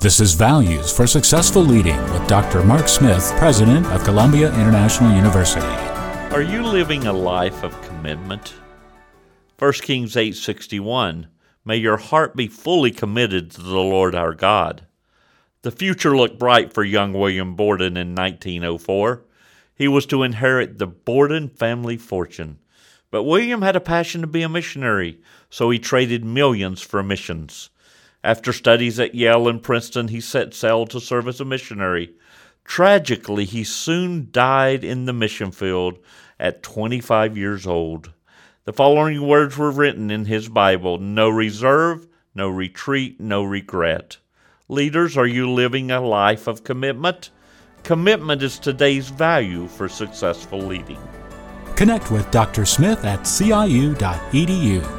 This is Values for Successful Leading with Dr. Mark Smith, President of Columbia International University. Are you living a life of commitment? 1 Kings 8:61 May your heart be fully committed to the Lord our God. The future looked bright for young William Borden in 1904. He was to inherit the Borden family fortune. But William had a passion to be a missionary, so he traded millions for missions. After studies at Yale and Princeton, he set sail to serve as a missionary. Tragically, he soon died in the mission field at 25 years old. The following words were written in his Bible No reserve, no retreat, no regret. Leaders, are you living a life of commitment? Commitment is today's value for successful leading. Connect with Dr. Smith at ciu.edu.